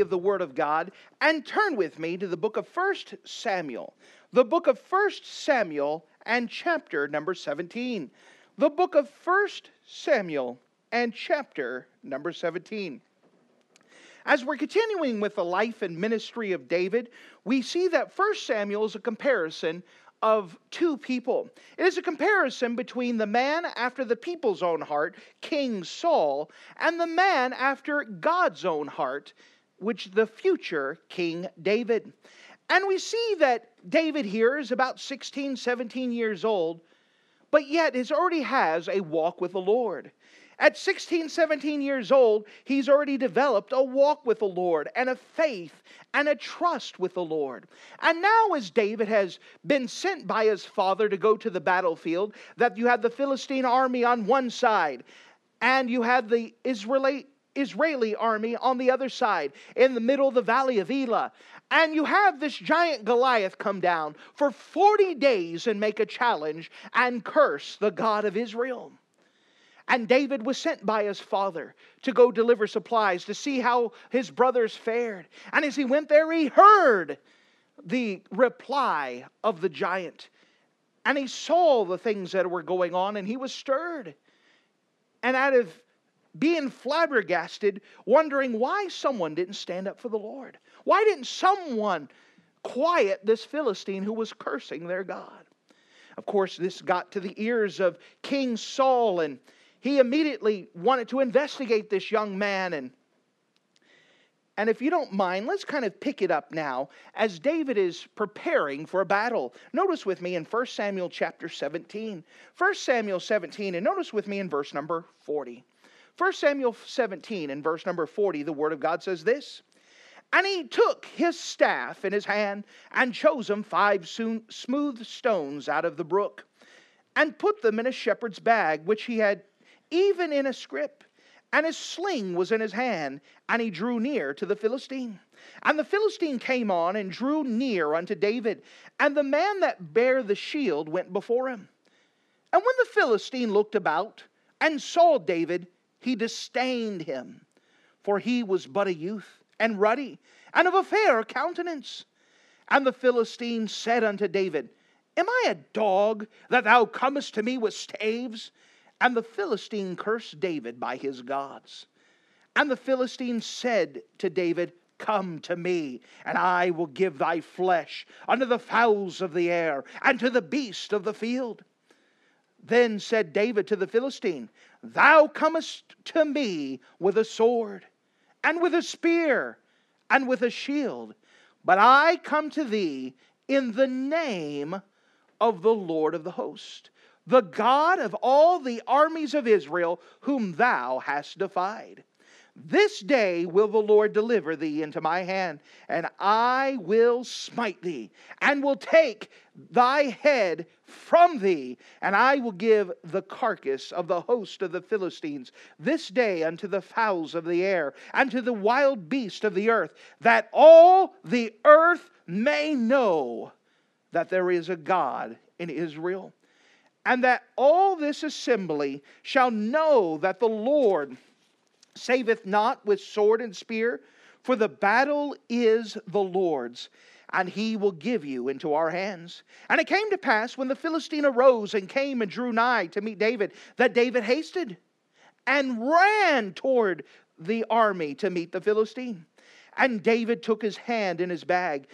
Of the Word of God and turn with me to the book of 1 Samuel. The book of 1 Samuel and chapter number 17. The book of 1 Samuel and chapter number 17. As we're continuing with the life and ministry of David, we see that 1 Samuel is a comparison of two people. It is a comparison between the man after the people's own heart, King Saul, and the man after God's own heart, which the future King David. And we see that David here is about 16, 17 years old, but yet is already has a walk with the Lord. At 16, 17 years old, he's already developed a walk with the Lord and a faith and a trust with the Lord. And now, as David has been sent by his father to go to the battlefield, that you have the Philistine army on one side and you have the Israelite Israeli army on the other side, in the middle of the valley of Elah. And you have this giant Goliath come down for 40 days and make a challenge and curse the God of Israel. And David was sent by his father to go deliver supplies to see how his brothers fared. And as he went there, he heard the reply of the giant. And he saw the things that were going on and he was stirred. And out of being flabbergasted, wondering why someone didn't stand up for the Lord. Why didn't someone quiet this Philistine who was cursing their God? Of course, this got to the ears of King Saul, and he immediately wanted to investigate this young man. And, and if you don't mind, let's kind of pick it up now as David is preparing for a battle. Notice with me in 1 Samuel chapter 17. 1 Samuel 17, and notice with me in verse number 40. 1 Samuel 17 and verse number 40, the Word of God says this And he took his staff in his hand and chose him five smooth stones out of the brook and put them in a shepherd's bag, which he had even in a scrip. And his sling was in his hand, and he drew near to the Philistine. And the Philistine came on and drew near unto David, and the man that bare the shield went before him. And when the Philistine looked about and saw David, he disdained him, for he was but a youth and ruddy and of a fair countenance. And the Philistine said unto David, Am I a dog that thou comest to me with staves? And the Philistine cursed David by his gods. And the Philistine said to David, Come to me, and I will give thy flesh unto the fowls of the air and to the beast of the field. Then said David to the Philistine, Thou comest to me with a sword, and with a spear, and with a shield, but I come to thee in the name of the Lord of the host, the God of all the armies of Israel, whom thou hast defied. This day will the Lord deliver thee into my hand, and I will smite thee, and will take thy head from thee, and I will give the carcass of the host of the Philistines this day unto the fowls of the air, and to the wild beast of the earth, that all the earth may know that there is a God in Israel, and that all this assembly shall know that the Lord saveth not with sword and spear, for the battle is the Lord's, and he will give you into our hands. And it came to pass when the Philistine arose and came and drew nigh to meet David, that David hasted and ran toward the army to meet the Philistine. And David took his hand in his bag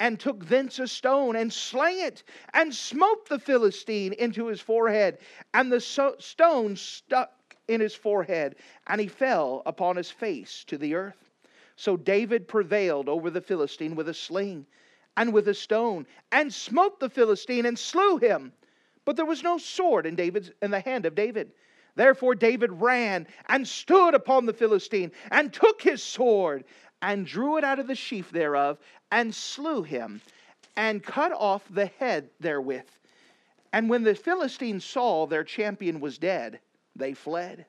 and took thence a stone and slang it and smote the Philistine into his forehead. And the so- stone stuck in his forehead, and he fell upon his face to the earth. So David prevailed over the Philistine with a sling and with a stone, and smote the Philistine and slew him. But there was no sword in David's in the hand of David. Therefore David ran and stood upon the Philistine, and took his sword, and drew it out of the sheath thereof, and slew him, and cut off the head therewith. And when the Philistines saw their champion was dead, they fled.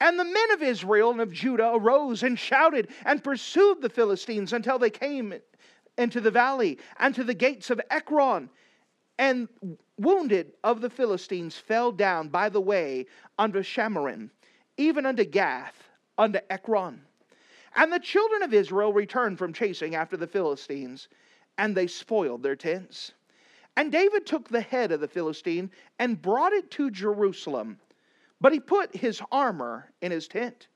And the men of Israel and of Judah arose and shouted and pursued the Philistines until they came into the valley and to the gates of Ekron. And wounded of the Philistines fell down by the way unto Shamarim, even unto Gath, unto Ekron. And the children of Israel returned from chasing after the Philistines, and they spoiled their tents. And David took the head of the Philistine and brought it to Jerusalem, but he put his armor in his tent.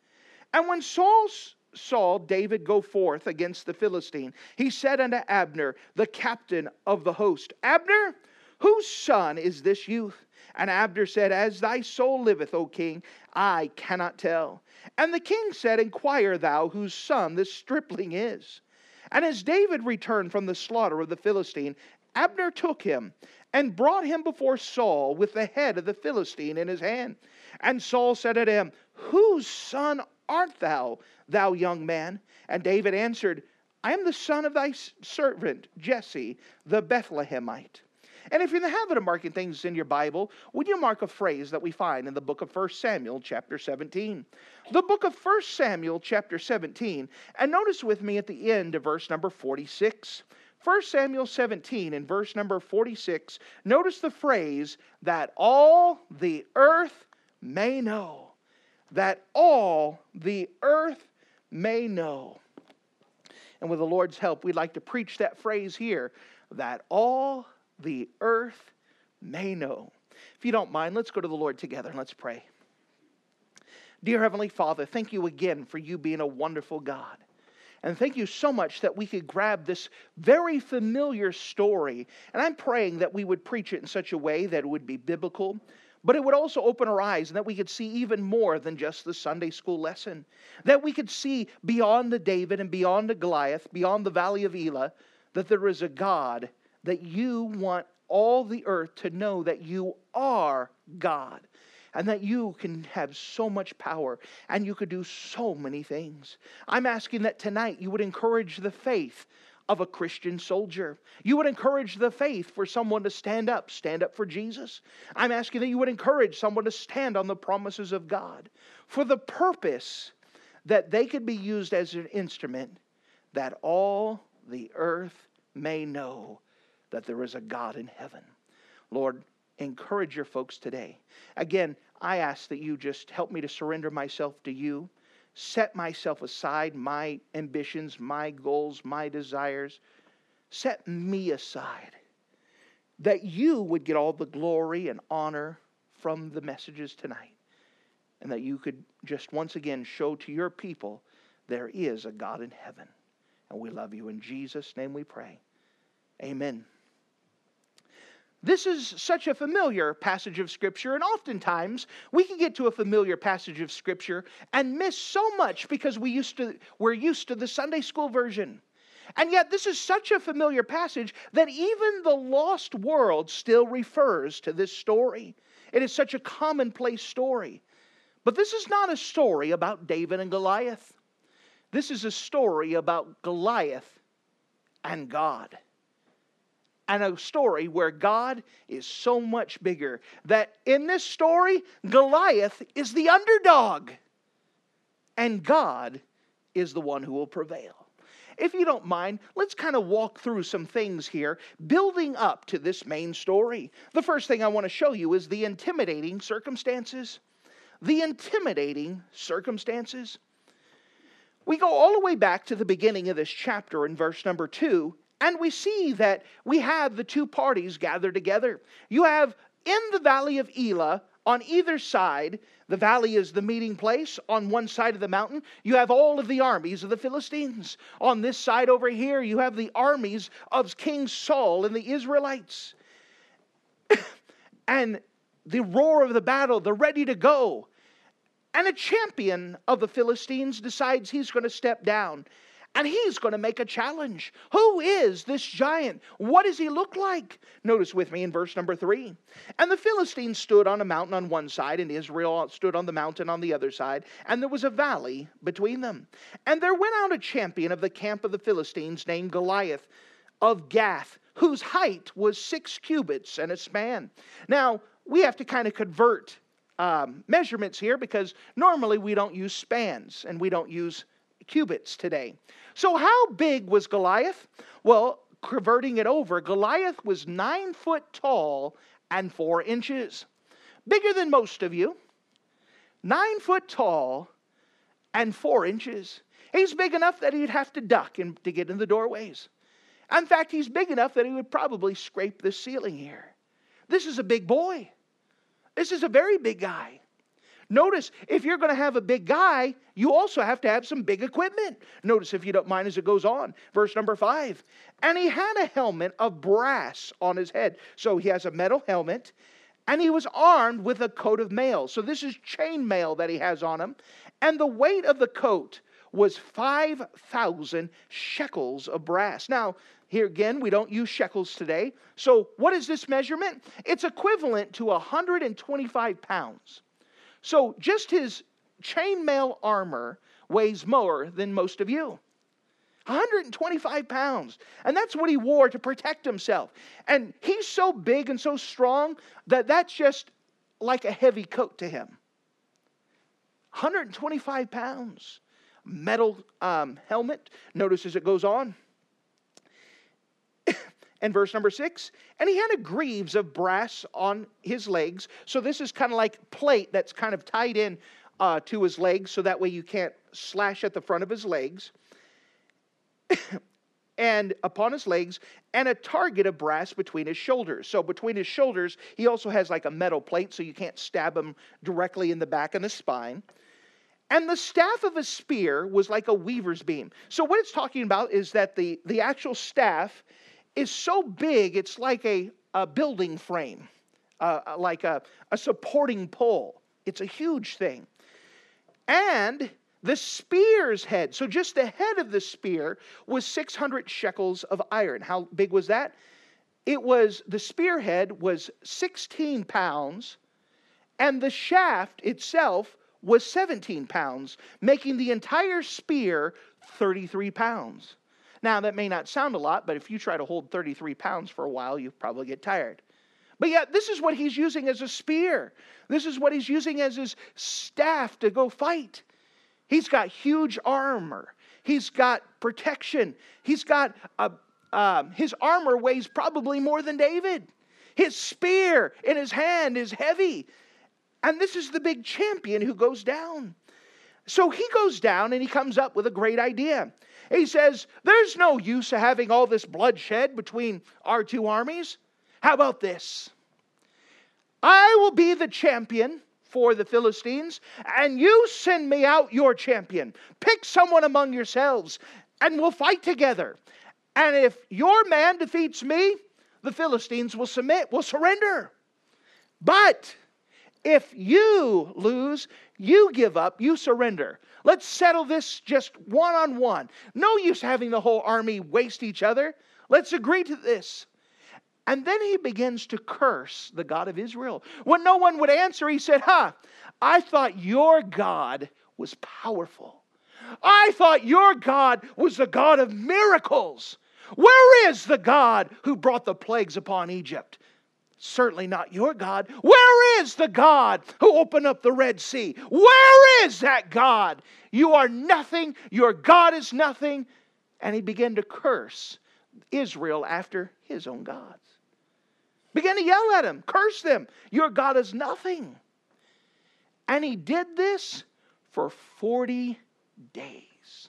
And when Saul saw David go forth against the Philistine, he said unto Abner, the captain of the host, Abner, whose son is this youth? And Abner said, As thy soul liveth, O king, I cannot tell. And the king said, Inquire thou whose son this stripling is. And as David returned from the slaughter of the Philistine, Abner took him and brought him before Saul with the head of the Philistine in his hand. And Saul said unto him, Whose son art thou, thou young man? And David answered, I am the son of thy servant Jesse the Bethlehemite. And if you're in the habit of marking things in your Bible, would you mark a phrase that we find in the book of 1 Samuel, chapter 17? The book of 1 Samuel, chapter 17, and notice with me at the end of verse number 46. 1 Samuel 17 in verse number 46, notice the phrase that all the earth may know. That all the earth may know. And with the Lord's help, we'd like to preach that phrase here that all the earth may know. If you don't mind, let's go to the Lord together and let's pray. Dear Heavenly Father, thank you again for you being a wonderful God. And thank you so much that we could grab this very familiar story. And I'm praying that we would preach it in such a way that it would be biblical, but it would also open our eyes and that we could see even more than just the Sunday school lesson. That we could see beyond the David and beyond the Goliath, beyond the valley of Elah, that there is a God that you want all the earth to know that you are God and that you can have so much power and you could do so many things. I'm asking that tonight you would encourage the faith of a Christian soldier. You would encourage the faith for someone to stand up, stand up for Jesus. I'm asking that you would encourage someone to stand on the promises of God for the purpose that they could be used as an instrument that all the earth may know that there is a God in heaven. Lord, encourage your folks today. Again, I ask that you just help me to surrender myself to you, set myself aside, my ambitions, my goals, my desires. Set me aside that you would get all the glory and honor from the messages tonight. And that you could just once again show to your people there is a God in heaven. And we love you. In Jesus' name we pray. Amen. This is such a familiar passage of Scripture, and oftentimes we can get to a familiar passage of Scripture and miss so much because we used to, we're used to the Sunday school version. And yet, this is such a familiar passage that even the lost world still refers to this story. It is such a commonplace story. But this is not a story about David and Goliath. This is a story about Goliath and God and a story where God is so much bigger that in this story, Goliath is the underdog and God is the one who will prevail. If you don't mind, let's kind of walk through some things here, building up to this main story. The first thing I want to show you is the intimidating circumstances. The intimidating circumstances. We go all the way back to the beginning of this chapter in verse number two, and we see that we have the two parties gathered together. You have in the valley of Elah, on either side, the valley is the meeting place. On one side of the mountain, you have all of the armies of the Philistines. On this side over here, you have the armies of King Saul and the Israelites. and the roar of the battle, they're ready to go. And a champion of the Philistines decides he's going to step down and he's going to make a challenge. Who is this giant? What does he look like? Notice with me in verse number three. And the Philistines stood on a mountain on one side, and Israel stood on the mountain on the other side, and there was a valley between them. And there went out a champion of the camp of the Philistines named Goliath of Gath, whose height was six cubits and a span. Now, we have to kind of convert um, measurements here because normally we don't use spans and we don't use cubits today. So, how big was Goliath? Well, converting it over, Goliath was nine foot tall and four inches, bigger than most of you, nine foot tall and four inches. He's big enough that he'd have to duck in, to get in the doorways. In fact, he's big enough that he would probably scrape the ceiling here. This is a big boy. This is a very big guy. Notice, if you're going to have a big guy, you also have to have some big equipment. Notice, if you don't mind, as it goes on, verse number five. And he had a helmet of brass on his head. So he has a metal helmet, and he was armed with a coat of mail. So this is chain mail that he has on him. And the weight of the coat was 5,000 shekels of brass. Now, here again, we don't use shekels today. So, what is this measurement? It's equivalent to 125 pounds. So, just his chainmail armor weighs more than most of you. 125 pounds. And that's what he wore to protect himself. And he's so big and so strong that that's just like a heavy coat to him. 125 pounds. Metal um, helmet. Notice as it goes on. And verse number six, and he had a greaves of brass on his legs. So this is kind of like plate that's kind of tied in uh, to his legs, so that way you can't slash at the front of his legs. and upon his legs, and a target of brass between his shoulders. So between his shoulders, he also has like a metal plate, so you can't stab him directly in the back and the spine. And the staff of a spear was like a weaver's beam. So what it's talking about is that the, the actual staff is so big, it's like a, a building frame, uh, uh, like a, a supporting pole. It's a huge thing. And the spear's head, so just the head of the spear, was 600 shekels of iron. How big was that? It was, the spearhead was 16 pounds, and the shaft itself was 17 pounds, making the entire spear 33 pounds. Now, that may not sound a lot, but if you try to hold 33 pounds for a while, you probably get tired. But yet, this is what he's using as a spear. This is what he's using as his staff to go fight. He's got huge armor. He's got protection. He's got a, um, his armor weighs probably more than David. His spear in his hand is heavy. And this is the big champion who goes down. So he goes down and he comes up with a great idea. He says, There's no use of having all this bloodshed between our two armies. How about this? I will be the champion for the Philistines, and you send me out your champion. Pick someone among yourselves, and we'll fight together. And if your man defeats me, the Philistines will submit, will surrender. But if you lose, you give up, you surrender. Let's settle this just one on one. No use having the whole army waste each other. Let's agree to this. And then he begins to curse the God of Israel. When no one would answer, he said, Huh, I thought your God was powerful. I thought your God was the God of miracles. Where is the God who brought the plagues upon Egypt? Certainly not your God. Where is the God who opened up the Red Sea? Where is that God? You are nothing. Your God is nothing. And he began to curse Israel after his own gods. Began to yell at him, curse them. Your God is nothing. And he did this for 40 days.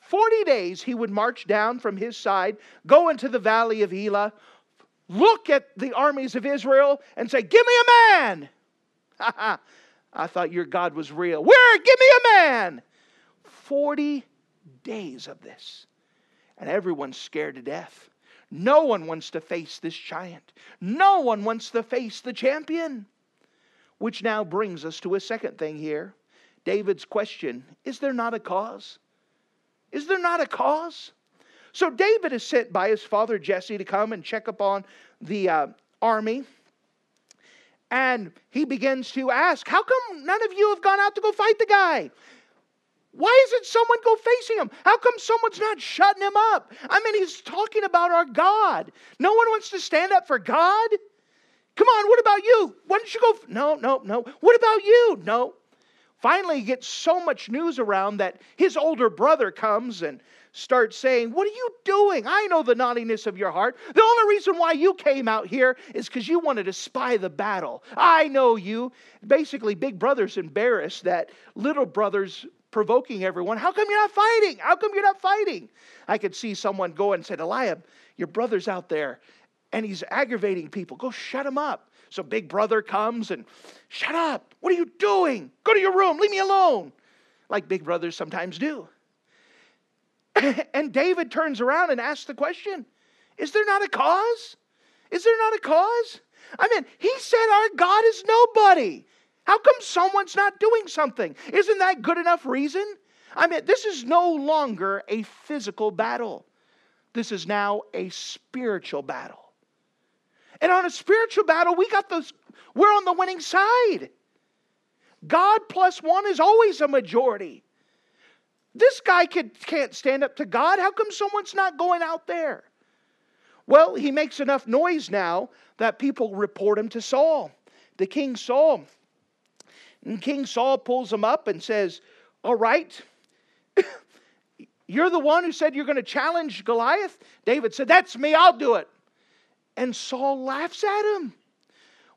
40 days he would march down from his side, go into the valley of Elah, look at the armies of Israel and say, Give me a man. I thought your God was real. Where? Give me a man. 40 days of this. And everyone's scared to death. No one wants to face this giant. No one wants to face the champion. Which now brings us to a second thing here. David's question Is there not a cause? Is there not a cause? So David is sent by his father Jesse to come and check upon the uh, army. And he begins to ask, How come none of you have gone out to go fight the guy? Why isn't someone go facing him? How come someone's not shutting him up? I mean, he's talking about our God. No one wants to stand up for God. Come on, what about you? Why don't you go? No, no, no. What about you? No. Finally, he gets so much news around that his older brother comes and starts saying, What are you doing? I know the naughtiness of your heart. The only reason why you came out here is because you wanted to spy the battle. I know you. Basically, big brother's embarrassed that little brother's provoking everyone. How come you're not fighting? How come you're not fighting? I could see someone go and said, Eliab, your brother's out there and he's aggravating people. Go shut him up. So big brother comes and, shut up. What are you doing? Go to your room. Leave me alone. Like big brothers sometimes do. and David turns around and asks the question Is there not a cause? Is there not a cause? I mean, he said our God is nobody. How come someone's not doing something? Isn't that good enough reason? I mean, this is no longer a physical battle. This is now a spiritual battle. And on a spiritual battle, we got those, we're on the winning side. God plus one is always a majority. This guy can't stand up to God. How come someone's not going out there? Well, he makes enough noise now that people report him to Saul, the King Saul. And King Saul pulls him up and says, All right, you're the one who said you're going to challenge Goliath? David said, That's me, I'll do it. And Saul laughs at him.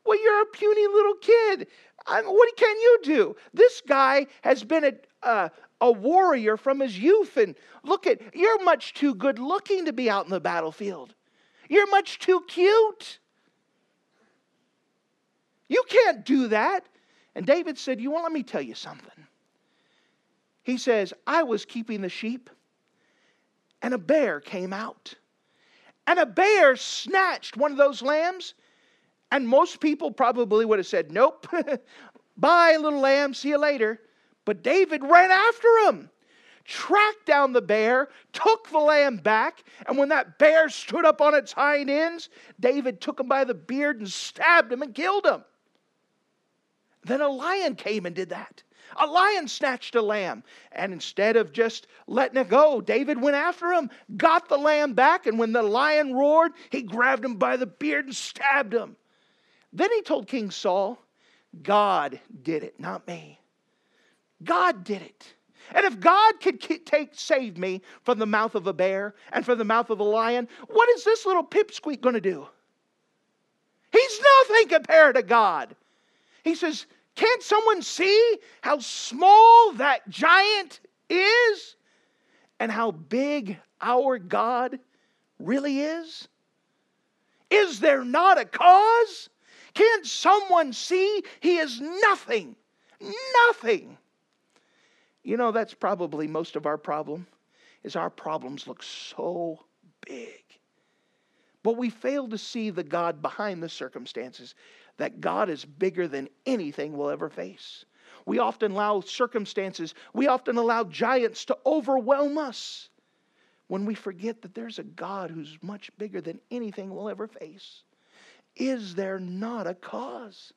Well, you're a puny little kid. I mean, what can you do? This guy has been a, uh, a warrior from his youth. And look at, you're much too good looking to be out in the battlefield. You're much too cute. You can't do that. And David said, You want, let me tell you something. He says, I was keeping the sheep, and a bear came out. And a bear snatched one of those lambs. And most people probably would have said, Nope, bye, little lamb, see you later. But David ran after him, tracked down the bear, took the lamb back, and when that bear stood up on its hind ends, David took him by the beard and stabbed him and killed him. Then a lion came and did that. A lion snatched a lamb, and instead of just letting it go, David went after him, got the lamb back, and when the lion roared, he grabbed him by the beard and stabbed him. Then he told King Saul, God did it, not me. God did it. And if God could take save me from the mouth of a bear and from the mouth of a lion, what is this little pipsqueak going to do? He's nothing compared to God. He says, Can't someone see how small that giant is and how big our God really is? Is there not a cause? Can't someone see he is nothing? Nothing you know, that's probably most of our problem, is our problems look so big. But we fail to see the God behind the circumstances, that God is bigger than anything we'll ever face. We often allow circumstances, we often allow giants to overwhelm us when we forget that there's a God who's much bigger than anything we'll ever face. Is there not a cause?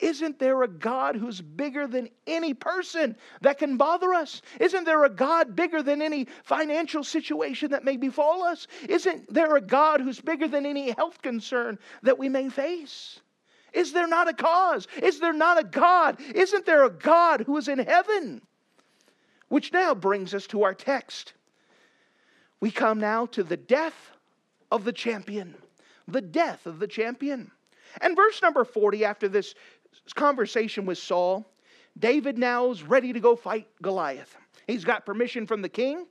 Isn't there a God who's bigger than any person that can bother us? Isn't there a God bigger than any financial situation that may befall us? Isn't there a God who's bigger than any health concern that we may face? Is there not a cause? Is there not a God? Isn't there a God who is in heaven? Which now brings us to our text. We come now to the death of the champion. The death of the champion. And verse number 40, after this conversation with Saul, David now is ready to go fight Goliath. He's got permission from the king.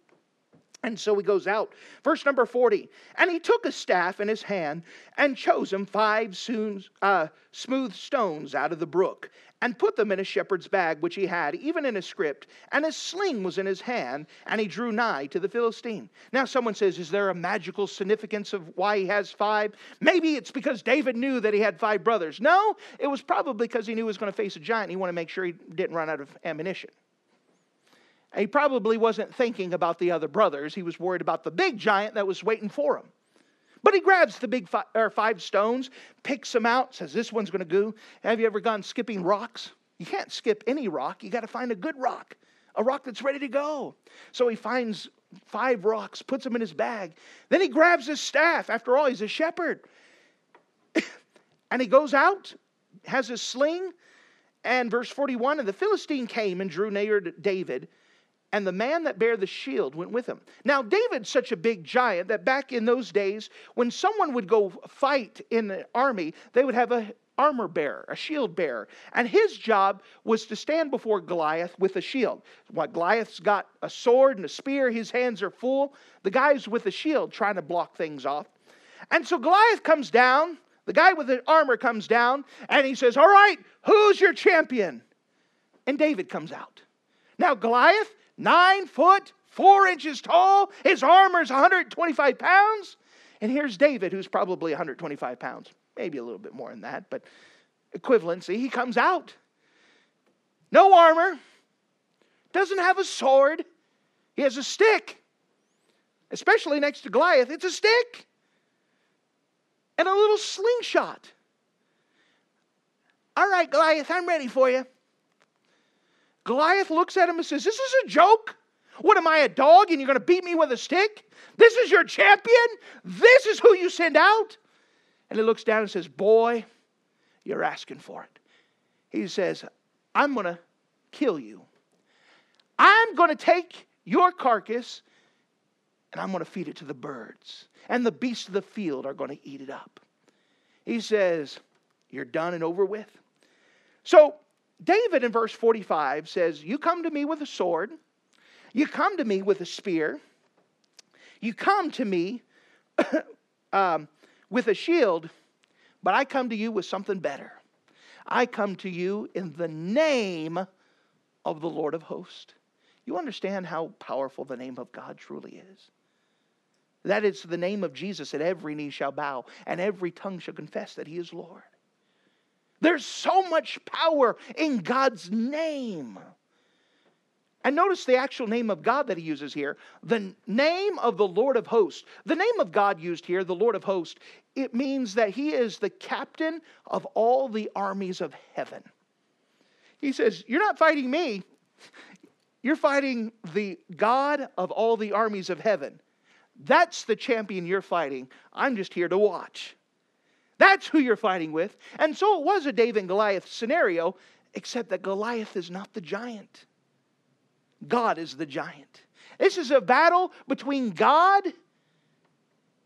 And so he goes out. Verse number 40. And he took a staff in his hand and chose him five soon, uh, smooth stones out of the brook and put them in a shepherd's bag which he had, even in a script, and his sling was in his hand, and he drew nigh to the Philistine. Now, someone says, Is there a magical significance of why he has five? Maybe it's because David knew that he had five brothers. No, it was probably because he knew he was going to face a giant. He wanted to make sure he didn't run out of ammunition. He probably wasn't thinking about the other brothers. He was worried about the big giant that was waiting for him. But he grabs the big five, or five stones, picks them out, says, This one's going to go. Have you ever gone skipping rocks? You can't skip any rock. You got to find a good rock. a rock that's ready to go. So he finds five rocks, puts them in his bag. Then he grabs his staff. After all, he's a shepherd. and he goes out, has his sling, and verse 41 And the Philistine came and drew near to David, and the man that bare the shield went with him. Now, David's such a big giant that back in those days, when someone would go fight in the army, they would have a armor bearer, a shield bearer. And his job was to stand before Goliath with a shield. What Goliath's got a sword and a spear, his hands are full. The guy's with a shield trying to block things off. And so Goliath comes down, the guy with the armor comes down, and he says, All right, who's your champion? And David comes out. Now, Goliath, nine foot, four inches tall, his armor's 125 pounds. And here's David, who's probably 125 pounds maybe a little bit more than that, but equivalency. He comes out. No armor, doesn't have a sword, he has a stick. Especially next to Goliath, it's a stick and a little slingshot. All right, Goliath, I'm ready for you. Goliath looks at him and says, This is a joke. What am I, a dog, and you're going to beat me with a stick? This is your champion? This is who you send out? And he looks down and says, Boy, you're asking for it. He says, I'm going to kill you. I'm going to take your carcass and I'm going to feed it to the birds. And the beasts of the field are going to eat it up. He says, You're done and over with. So, David in verse 45 says, You come to me with a sword, you come to me with a spear, you come to me um, with a shield, but I come to you with something better. I come to you in the name of the Lord of hosts. You understand how powerful the name of God truly is? That it's the name of Jesus that every knee shall bow and every tongue shall confess that he is Lord. There's so much power in God's name. And notice the actual name of God that he uses here the name of the Lord of hosts. The name of God used here, the Lord of hosts, it means that he is the captain of all the armies of heaven. He says, You're not fighting me, you're fighting the God of all the armies of heaven. That's the champion you're fighting. I'm just here to watch. That's who you're fighting with. And so it was a David and Goliath scenario, except that Goliath is not the giant. God is the giant. This is a battle between God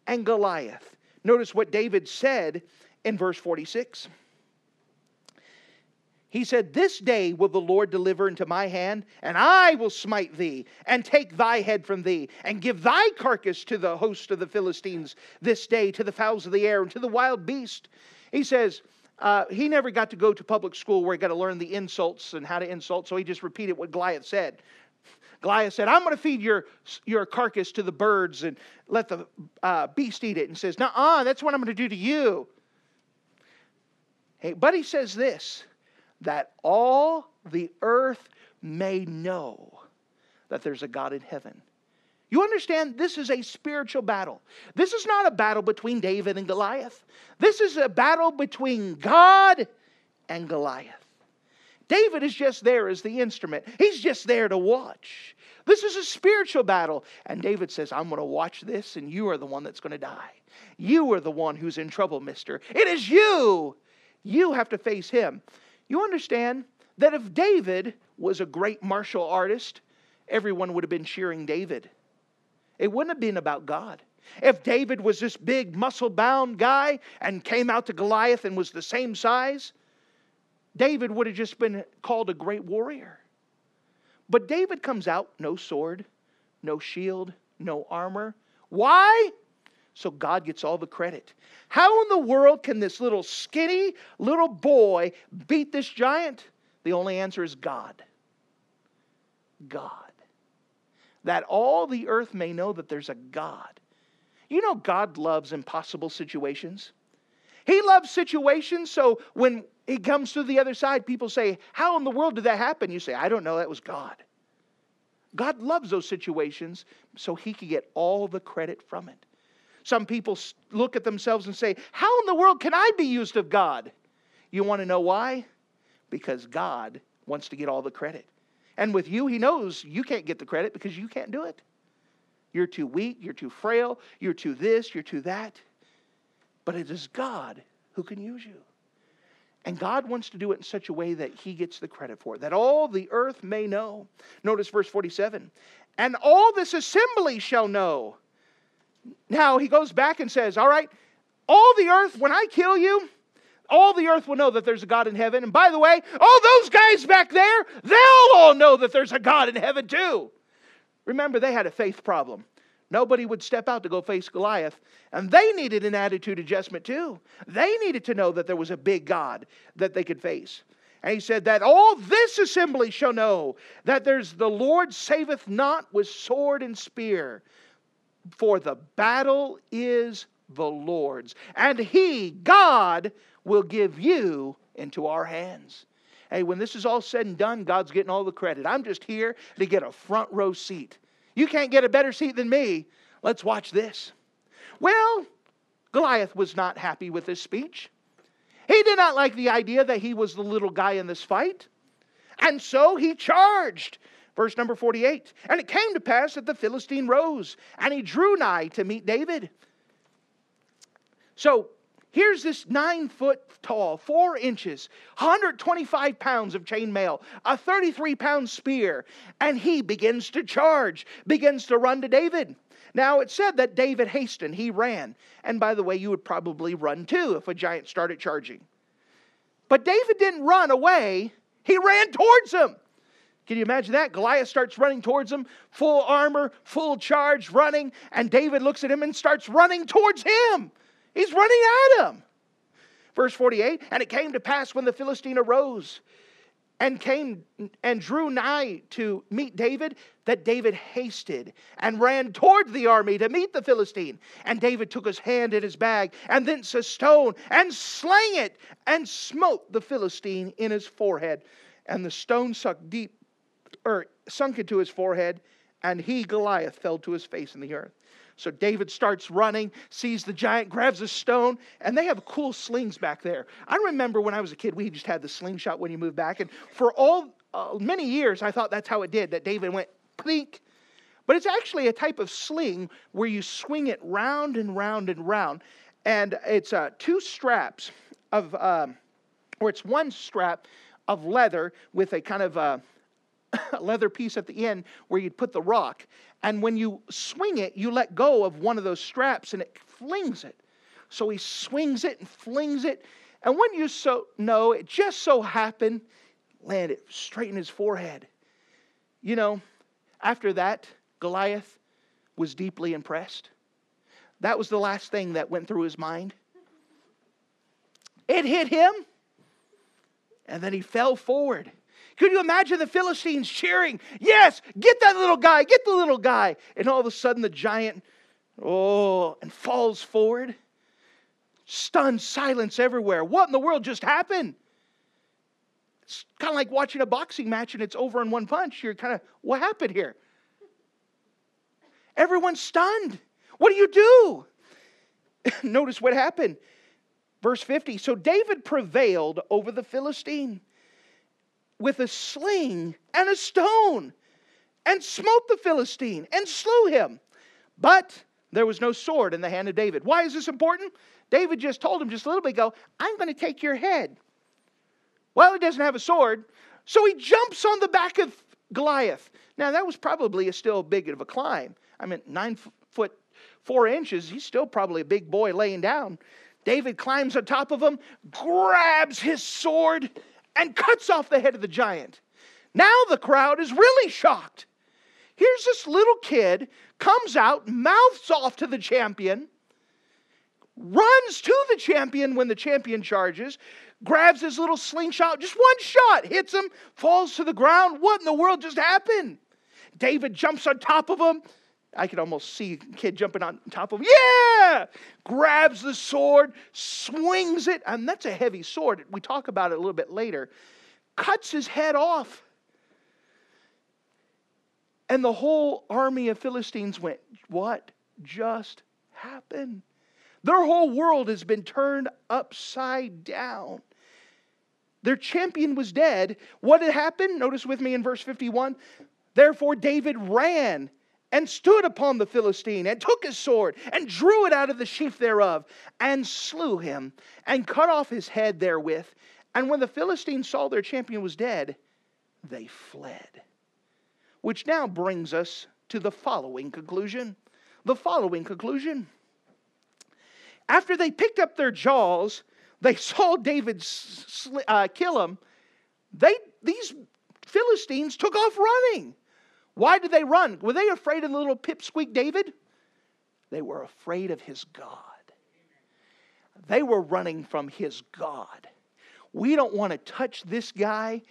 and Goliath. Notice what David said in verse 46. He said, This day will the Lord deliver into my hand, and I will smite thee, and take thy head from thee, and give thy carcass to the host of the Philistines this day, to the fowls of the air, and to the wild beast. He says, uh, he never got to go to public school where he got to learn the insults and how to insult, so he just repeated what Goliath said. Goliath said, I'm going to feed your, your carcass to the birds and let the uh, beast eat it. And says, Nah, that's what I'm going to do to you. Hey, but he says this that all the earth may know that there's a God in heaven. You understand, this is a spiritual battle. This is not a battle between David and Goliath. This is a battle between God and Goliath. David is just there as the instrument, he's just there to watch. This is a spiritual battle. And David says, I'm going to watch this, and you are the one that's going to die. You are the one who's in trouble, mister. It is you. You have to face him. You understand that if David was a great martial artist, everyone would have been cheering David. It wouldn't have been about God. If David was this big, muscle bound guy and came out to Goliath and was the same size, David would have just been called a great warrior. But David comes out, no sword, no shield, no armor. Why? So God gets all the credit. How in the world can this little skinny little boy beat this giant? The only answer is God. God. That all the earth may know that there's a God. You know, God loves impossible situations. He loves situations so when he comes to the other side. People say, How in the world did that happen? You say, I don't know. That was God. God loves those situations so he can get all the credit from it. Some people look at themselves and say, How in the world can I be used of God? You want to know why? Because God wants to get all the credit. And with you, he knows you can't get the credit because you can't do it. You're too weak, you're too frail, you're too this, you're too that. But it is God who can use you. And God wants to do it in such a way that he gets the credit for it, that all the earth may know. Notice verse 47 and all this assembly shall know. Now he goes back and says, All right, all the earth, when I kill you, all the earth will know that there's a God in heaven. And by the way, all those guys back there, they'll all know that there's a God in heaven too. Remember, they had a faith problem. Nobody would step out to go face Goliath. And they needed an attitude adjustment too. They needed to know that there was a big God that they could face. And he said, That all this assembly shall know that there's the Lord saveth not with sword and spear, for the battle is the Lord's. And he, God, will give you into our hands. Hey, when this is all said and done, God's getting all the credit. I'm just here to get a front row seat. You can't get a better seat than me. Let's watch this. Well, Goliath was not happy with this speech. He did not like the idea that he was the little guy in this fight. And so he charged. Verse number 48. And it came to pass that the Philistine rose, and he drew nigh to meet David. So Here's this nine foot tall, four inches, 125 pounds of chainmail, a 33 pound spear, and he begins to charge, begins to run to David. Now it said that David hastened, he ran. And by the way, you would probably run too if a giant started charging. But David didn't run away, he ran towards him. Can you imagine that? Goliath starts running towards him, full armor, full charge, running, and David looks at him and starts running towards him. He's running at him. Verse 48 And it came to pass when the Philistine arose and came and drew nigh to meet David that David hasted and ran toward the army to meet the Philistine. And David took his hand in his bag and thence a stone and slang it and smote the Philistine in his forehead. And the stone sunk deep or sunk into his forehead, and he, Goliath, fell to his face in the earth. So David starts running, sees the giant, grabs a stone, and they have cool slings back there. I remember when I was a kid, we just had the slingshot when you moved back. And for all uh, many years, I thought that's how it did, that David went plink. But it's actually a type of sling where you swing it round and round and round. And it's uh, two straps of, um, or it's one strap of leather with a kind of uh, leather piece at the end where you'd put the rock. And when you swing it, you let go of one of those straps and it flings it. So he swings it and flings it. And when you so know, it just so happened, landed straight in his forehead. You know, after that, Goliath was deeply impressed. That was the last thing that went through his mind. It hit him, and then he fell forward. Could you imagine the Philistines cheering, Yes, get that little guy, get the little guy. And all of a sudden the giant, oh, and falls forward. Stunned silence everywhere. What in the world just happened? It's kind of like watching a boxing match and it's over in one punch. You're kind of, what happened here? Everyone's stunned. What do you do? Notice what happened. Verse 50 So David prevailed over the Philistine with a sling and a stone and smote the Philistine and slew him. But there was no sword in the hand of David. Why is this important? David just told him just a little bit ago, I'm going to take your head. Well, he doesn't have a sword, so he jumps on the back of Goliath. Now, that was probably a still big of a climb. I mean, nine foot four inches, he's still probably a big boy laying down. David climbs on top of him, grabs his sword, and cuts off the head of the giant. Now the crowd is really shocked. Here's this little kid, comes out, mouths off to the champion, runs to the champion when the champion charges, grabs his little slingshot, just one shot, hits him, falls to the ground. What in the world just happened? David jumps on top of him. I could almost see a kid jumping on top of him. Yeah! Grabs the sword, swings it, and that's a heavy sword. We talk about it a little bit later. Cuts his head off. And the whole army of Philistines went, What just happened? Their whole world has been turned upside down. their champion was dead, what had happened? Notice with me in verse 51 Therefore, David ran and stood upon the Philistine, and took his sword, and drew it out of the sheath thereof, and slew him, and cut off his head therewith. And when the Philistines saw their champion was dead, they fled. Which now brings us to the following conclusion. The following conclusion. After they picked up their jaws, they saw David sl- uh, kill him. They, these Philistines took off running. Why did they run? Were they afraid of the little pipsqueak David? They were afraid of his God. They were running from his God. We don't want to touch this guy.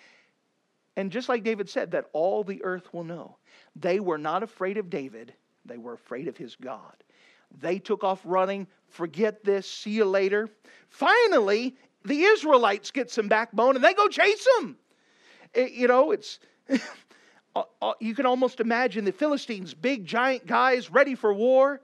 And just like David said, that all the earth will know. They were not afraid of David, they were afraid of his God. They took off running. Forget this. See you later. Finally, the Israelites get some backbone and they go chase them. It, eh, you know, it's Uh, uh, you can almost imagine the Philistines, big giant guys ready for war.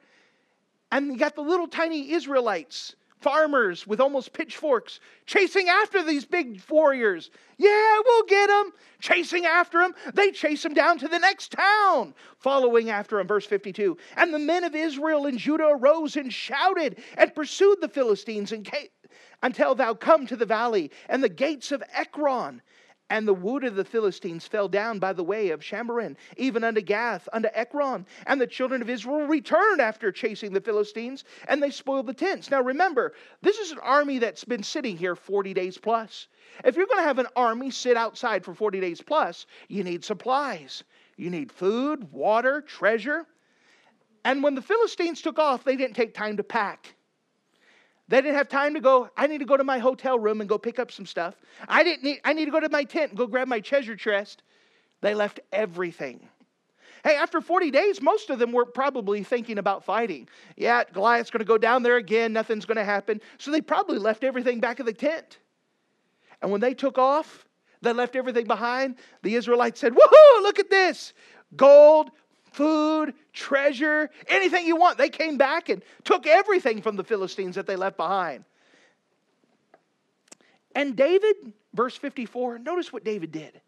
And you got the little tiny Israelites, farmers with almost pitchforks, chasing after these big warriors. Yeah, we'll get them. Chasing after them. They chase them down to the next town, following after them. Verse 52. And the men of Israel and Judah arose and shouted and pursued the Philistines until thou come to the valley and the gates of Ekron. And the wood of the Philistines fell down by the way of Shambarim, even unto Gath, unto Ekron. And the children of Israel returned after chasing the Philistines, and they spoiled the tents. Now remember, this is an army that's been sitting here 40 days plus. If you're going to have an army sit outside for 40 days plus, you need supplies. You need food, water, treasure. And when the Philistines took off, they didn't take time to pack. They didn't have time to go, I need to go to my hotel room and go pick up some stuff. I didn't need, I need to go to my tent and go grab my treasure chest. They left everything. Hey, after 40 days, most of them were probably thinking about fighting. Yeah, Goliath's going to go down there again, nothing's going to happen. So they probably left everything back in the tent. And when they took off, they left everything behind. The Israelites said, Woohoo, look at this gold, food, treasure, anything you want. They came back and took everything from the Philistines that they left behind. And David, verse 54, notice what David did.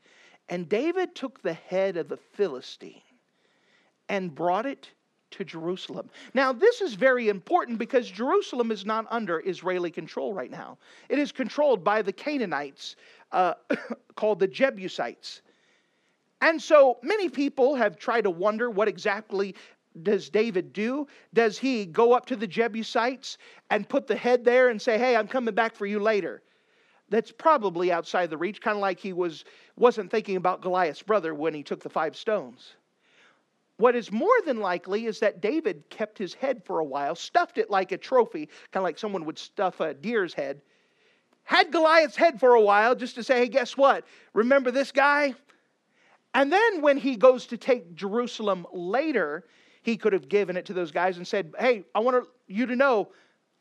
And David took the head of the Philistine and brought it to Jerusalem. Now, this is very important because Jerusalem is not under Israeli control right now. It is controlled by the Canaanites uh, called the Jebusites. And so many people have tried to wonder what exactly does David do? Does he go up to the Jebusites and put the head there and say, "Hey, I'm coming back for you later"? That's probably outside the reach, kind of like he was wasn't thinking about Goliath's brother when he took the 5 stones. What is more than likely is that David kept his head for a while, stuffed it like a trophy, kind of like someone would stuff a deer's head. Had Goliath's head for a while just to say, "Hey, guess what? Remember this guy? And then when he goes to take Jerusalem later, he could have given it to those guys and said, Hey, I want you to know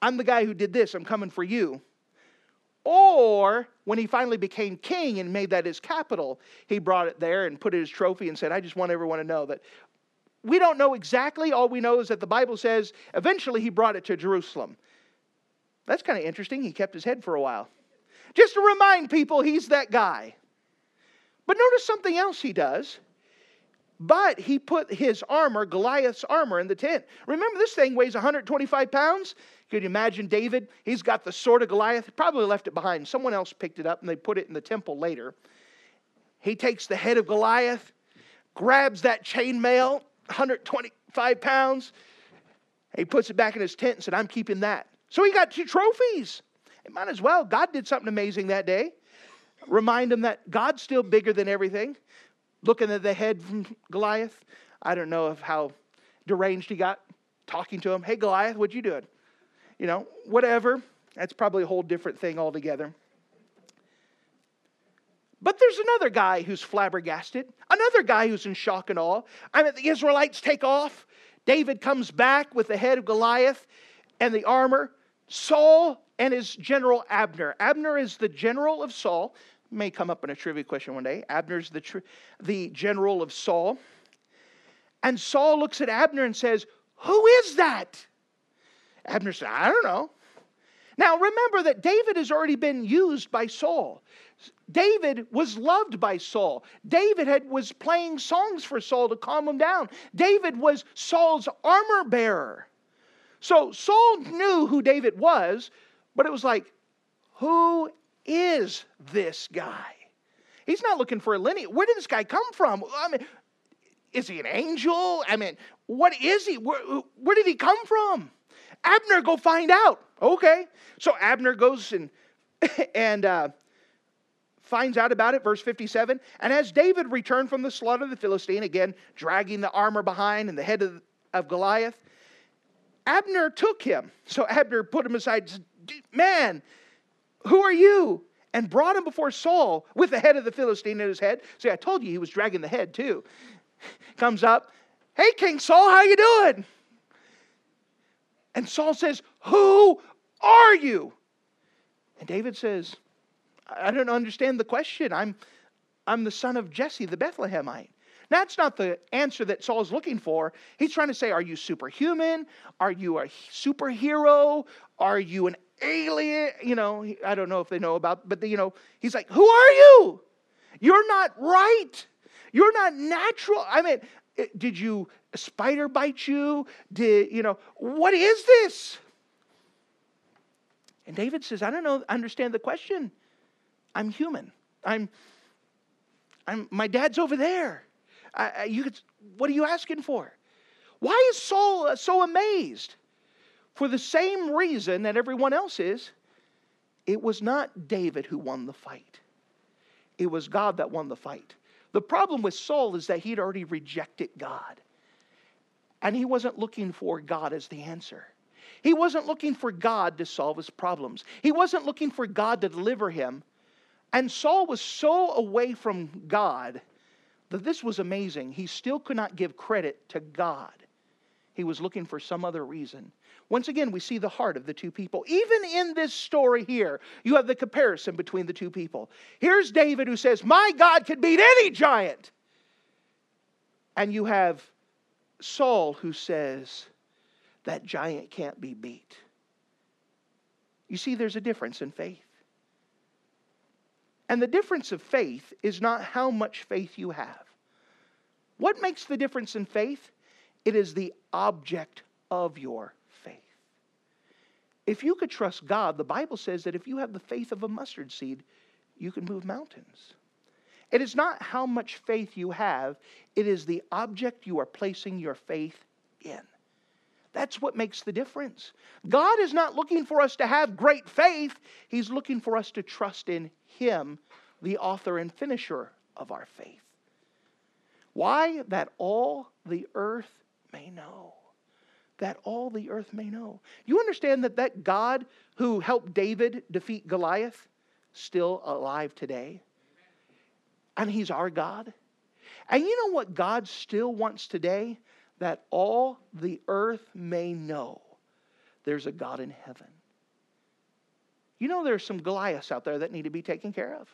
I'm the guy who did this, I'm coming for you. Or when he finally became king and made that his capital, he brought it there and put it as trophy and said, I just want everyone to know that we don't know exactly. All we know is that the Bible says eventually he brought it to Jerusalem. That's kind of interesting. He kept his head for a while. Just to remind people he's that guy. But notice something else he does. But he put his armor, Goliath's armor, in the tent. Remember, this thing weighs 125 pounds. Could you imagine David? He's got the sword of Goliath. Probably left it behind. Someone else picked it up and they put it in the temple later. He takes the head of Goliath, grabs that chainmail, 125 pounds. He puts it back in his tent and said, I'm keeping that. So he got two trophies. It might as well. God did something amazing that day remind him that God's still bigger than everything. Looking at the head from Goliath, I don't know of how deranged he got talking to him. Hey, Goliath, what you doing? You know, whatever. That's probably a whole different thing altogether. But there's another guy who's flabbergasted, another guy who's in shock and awe. I mean, the Israelites take off. David comes back with the head of Goliath and the armor. Saul and his general Abner. Abner is the general of Saul. May come up in a trivia question one day. Abner's the, tri- the general of Saul. And Saul looks at Abner and says, Who is that? Abner said, I don't know. Now remember that David has already been used by Saul. David was loved by Saul. David had, was playing songs for Saul to calm him down. David was Saul's armor bearer. So Saul knew who David was, but it was like, who is this guy? He's not looking for a lineage. Where did this guy come from? I mean, is he an angel? I mean, what is he? Where, where did he come from? Abner, go find out. Okay. So Abner goes and and uh, finds out about it, verse 57. And as David returned from the slaughter of the Philistine, again, dragging the armor behind and the head of, of Goliath, Abner took him. So Abner put him aside, Man, who are you? And brought him before Saul with the head of the Philistine in his head. See, I told you he was dragging the head too. Comes up, Hey, King Saul, how you doing? And Saul says, Who are you? And David says, I don't understand the question. I'm, I'm the son of Jesse, the Bethlehemite. That's not the answer that Saul's looking for. He's trying to say, Are you superhuman? Are you a superhero? Are you an alien? You know, I don't know if they know about, but, you know, he's like, Who are you? You're not right. You're not natural. I mean, eh, did you, a spider bite you? Did, you know, what is this? And David says, I don't know, understand the question. I'm human. I'm, I'm my dad's over there. You could, what are you asking for? Why is Saul uh, so amazed? For the same reason that everyone else is, it was not David who won the fight. It was God that won the fight. The problem with Saul is that he'd already rejected God. And he wasn't looking for God as the answer. He wasn't looking for God to solve his problems. He wasn't looking for God to deliver him. And Saul was so away from God that this was amazing. He still could not give credit to God. He was looking for some other reason. Once again, we see the heart of the two people. Even in this story here, you have the comparison between the two people. Here's David who says, My God could beat any giant. And you have Saul who says, That giant can't be beat. You see, there's a difference in faith. And the difference of faith is not how much faith you have. What makes the difference in faith? It is the object of your faith. If you could trust God, the Bible says that if you have the faith of a mustard seed, you can move mountains. It is not how much faith you have, it is the object you are placing your faith in. That's what makes the difference. God is not looking for us to have great faith, He's looking for us to trust in Him, the author and finisher of our faith. Why? That all the earth may know. That all the earth may know. You understand that that God who helped David defeat Goliath still alive today? And he's our God. And you know what God still wants today? That all the earth may know there's a God in heaven. You know, there's some Goliaths out there that need to be taken care of.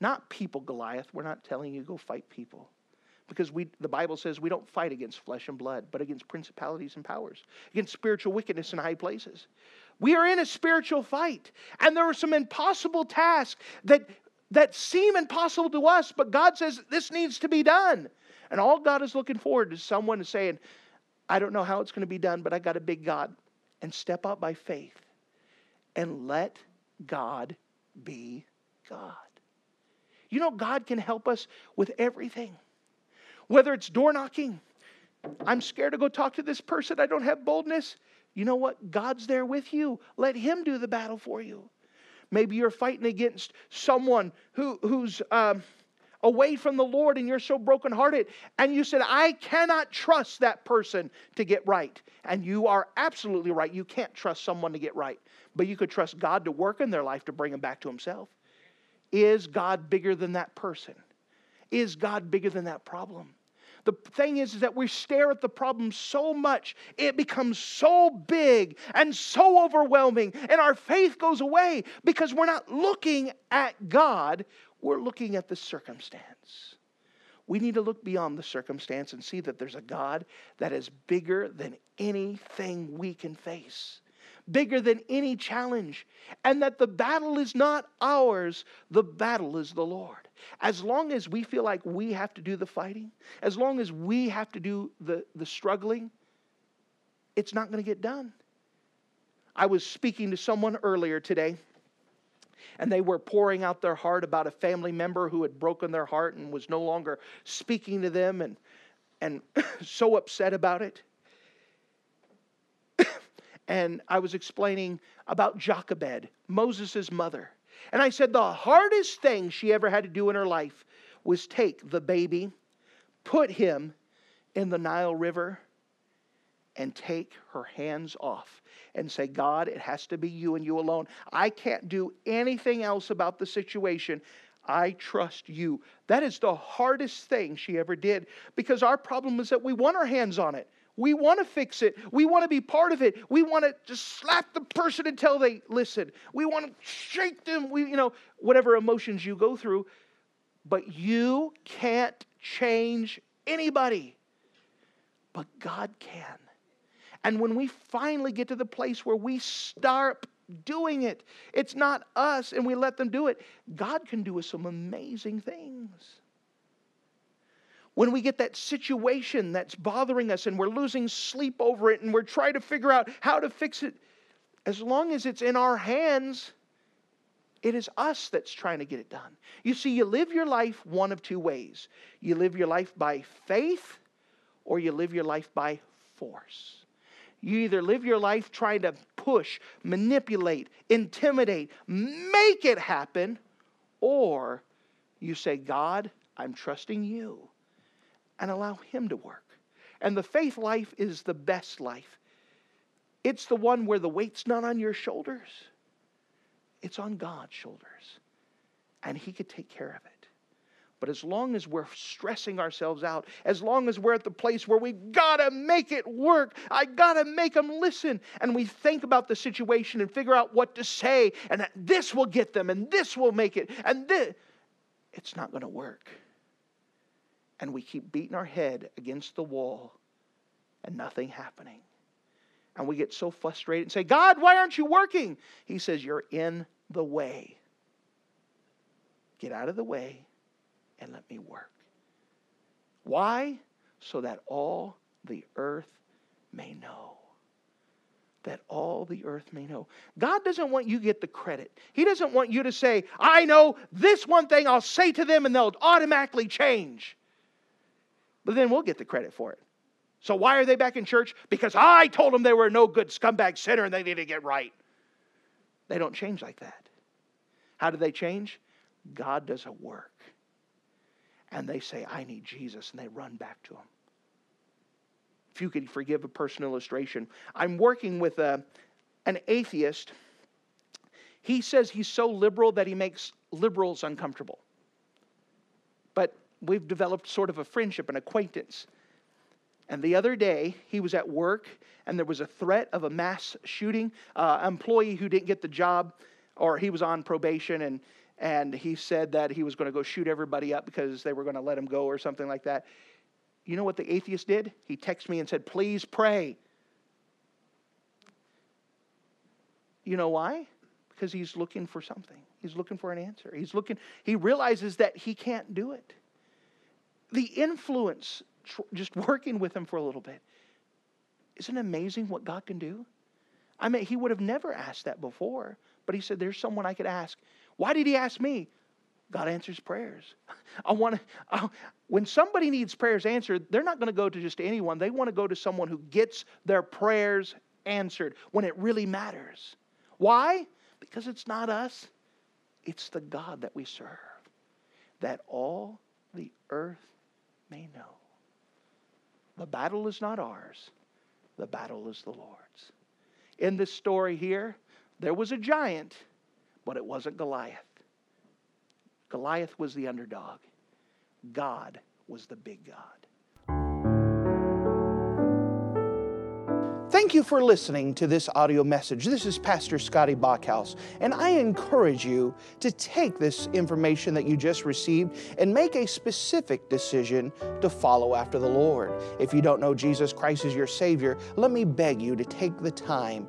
Not people, Goliath. We're not telling you go fight people. Because we, the Bible says we don't fight against flesh and blood, but against principalities and powers, against spiritual wickedness in high places. We are in a spiritual fight, and there are some impossible tasks that, that seem impossible to us, but God says this needs to be done. And all God is looking forward to someone saying, I don't know how it's going to be done, but I got a big God. And step out by faith and let God be God. You know, God can help us with everything. Whether it's door knocking, I'm scared to go talk to this person, I don't have boldness. You know what? God's there with you. Let Him do the battle for you. Maybe you're fighting against someone who, who's. Um, away from the Lord and you're so brokenhearted, and you said, I cannot trust that person to get right. And you are absolutely right. You can't trust someone to get right, but you could trust God to work in their life to bring them back to Himself. Is God bigger than that person? Is God bigger than that problem? The thing is, is that we stare at the problem so much, it becomes so big and so overwhelming, and our faith goes away because we're not looking at God, we're looking at the circumstance. We need to look beyond the circumstance and see that there's a God that is bigger than anything we can face, bigger than any challenge, and that the battle is not ours, the battle is the Lord. As long as we feel like we have to do the fighting, as long as we have to do the, the struggling, it's not going to get done. I was speaking to someone earlier today, and they were pouring out their heart about a family member who had broken their heart and was no longer speaking to them and, and so upset about it. and I was explaining about Jochebed, Moses' mother. And I said the hardest thing she ever had to do in her life was take the baby, put him in the Nile River, and take her hands off and say, God, it has to be you and you alone. I can't do anything else about the situation. I trust you. That is the hardest thing she ever did because our problem is that we want our hands on it. We want to fix it. We want to be part of it. We want to just slap the person until they listen. We want to shake them. We, you know, whatever emotions you go through. But you can't change anybody. But God can. And when we finally get to the place where we start doing it, it's not us and we let them do it, God can do us some amazing things when we get that situation that's bothering us and we're losing sleep over it and we're trying to figure out how to fix it, as long as it's in our hands, it is us that's trying to get it done. You see, you live your life one of two ways you live your life by faith or you live your life by force. You either live your life trying to push, manipulate, intimidate, make it happen, or you say, God, I'm trusting you and allow Him to work. And the faith life is the best life. It's the one where the weight's not on your shoulders, it's on God's shoulders. And He could take care of it. But as long as we're stressing ourselves out, as long as we're at the place where we gotta make it work, I gotta make them listen, and we think about the situation and figure out what to say, and this will get them, and this will make it, and this, it's not gonna work and we keep beating our head against the wall and nothing happening. And we get so frustrated and say, God, why aren't you working? He says, You're in the way. Get out of the way and let me work. Why? So that all the earth may know. That all the earth may know. God doesn't want you to get the credit. He doesn't want you to say, I know this one thing I'll say to them and they'll automatically change but then we'll get the credit for it. So why are they back in church? Because I told them they were no good scumbag sinner and they need to get right. They don't change like that. How do they change? God does a work. And they say, I need Jesus, and they run back to him. If you could forgive a personal illustration, I'm working with a, an atheist. He says he's so liberal that he makes liberals uncomfortable. But we've developed sort of a friendship, an acquaintance. And the other day, he was at work and there was a threat of a mass shooting. Uh, employee who didn't get the job, or he was on probation, and, and he said that he was going to go shoot everybody up because they were going to let him go or something like that. You know what the atheist did? He texted me and said, Please pray. You know why? Because he's looking for something. He's looking for an answer. He's looking, he realizes that he can't do it the influence, just working with him for a little bit. Isn't amazing what God can do? I mean, he would have never asked that before, but he said, There's someone I could ask. Why did he ask me? God answers prayers. I want to, when somebody needs prayers answered, they're not going to go to just anyone. They want to go to someone who gets their prayers answered when it really matters. Why? Because it's not us, it's the God that we serve. That all the earth may know. The battle is not ours, the battle is the Lord's. In this story here, there was a giant, but it wasn't Goliath. Goliath was the underdog, God was the big God. Thank you for listening to this audio message. This is Pastor Scotty Bachhaus, and I encourage you to take this information that you just received and make a specific decision to follow after the Lord. If you don't know Jesus Christ as your Savior, let me beg you to take the time